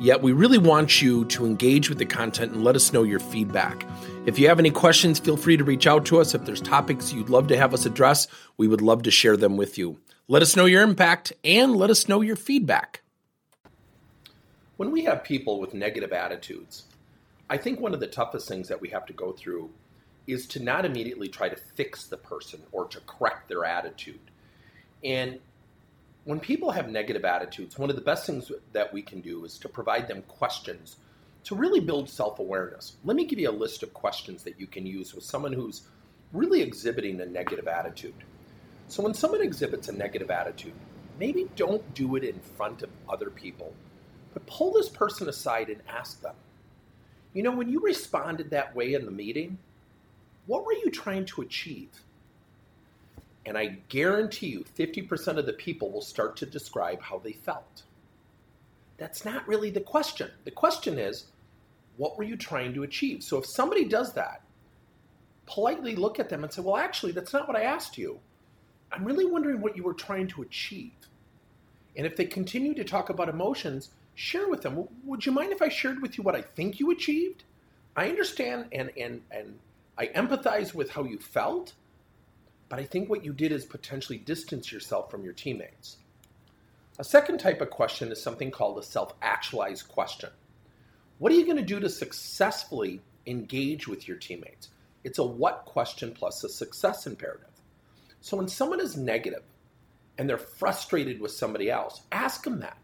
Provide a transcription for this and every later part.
Yet, we really want you to engage with the content and let us know your feedback. If you have any questions, feel free to reach out to us. If there's topics you'd love to have us address, we would love to share them with you. Let us know your impact and let us know your feedback. When we have people with negative attitudes, I think one of the toughest things that we have to go through is to not immediately try to fix the person or to correct their attitude. And when people have negative attitudes, one of the best things that we can do is to provide them questions to really build self awareness, let me give you a list of questions that you can use with someone who's really exhibiting a negative attitude. So, when someone exhibits a negative attitude, maybe don't do it in front of other people, but pull this person aside and ask them, you know, when you responded that way in the meeting, what were you trying to achieve? And I guarantee you, 50% of the people will start to describe how they felt. That's not really the question. The question is, what were you trying to achieve? So if somebody does that, politely look at them and say, well, actually, that's not what I asked you. I'm really wondering what you were trying to achieve. And if they continue to talk about emotions, share with them. Would you mind if I shared with you what I think you achieved? I understand and and and I empathize with how you felt, but I think what you did is potentially distance yourself from your teammates. A second type of question is something called a self actualized question. What are you going to do to successfully engage with your teammates? It's a what question plus a success imperative. So when someone is negative and they're frustrated with somebody else, ask them that.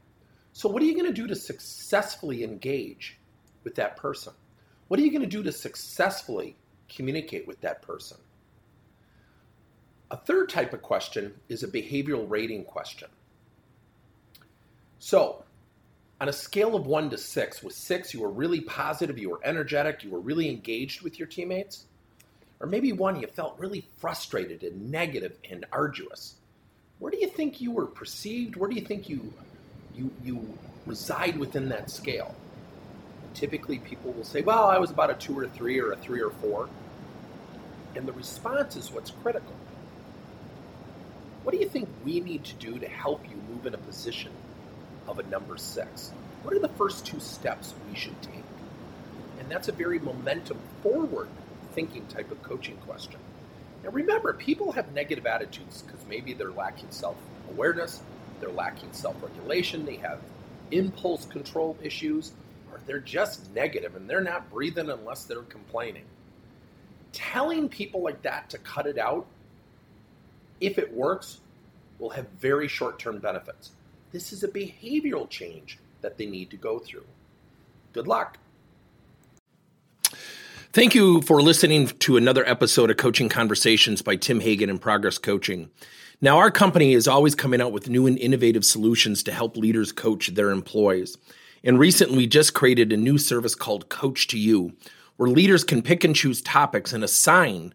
So, what are you going to do to successfully engage with that person? What are you going to do to successfully communicate with that person? A third type of question is a behavioral rating question. So, on a scale of one to six, with six, you were really positive, you were energetic, you were really engaged with your teammates. Or maybe one, you felt really frustrated and negative and arduous. Where do you think you were perceived? Where do you think you you you reside within that scale? Typically, people will say, "Well, I was about a two or a three or a three or four. And the response is what's critical. What do you think we need to do to help you move in a position of a number six? What are the first two steps we should take? And that's a very momentum forward thinking type of coaching question. Now remember, people have negative attitudes because maybe they're lacking self awareness, they're lacking self regulation, they have impulse control issues, or they're just negative and they're not breathing unless they're complaining. Telling people like that to cut it out, if it works, will have very short term benefits. This is a behavioral change that they need to go through. Good luck. Thank you for listening to another episode of Coaching Conversations by Tim Hagen and Progress Coaching. Now, our company is always coming out with new and innovative solutions to help leaders coach their employees. And recently, we just created a new service called Coach to You, where leaders can pick and choose topics and assign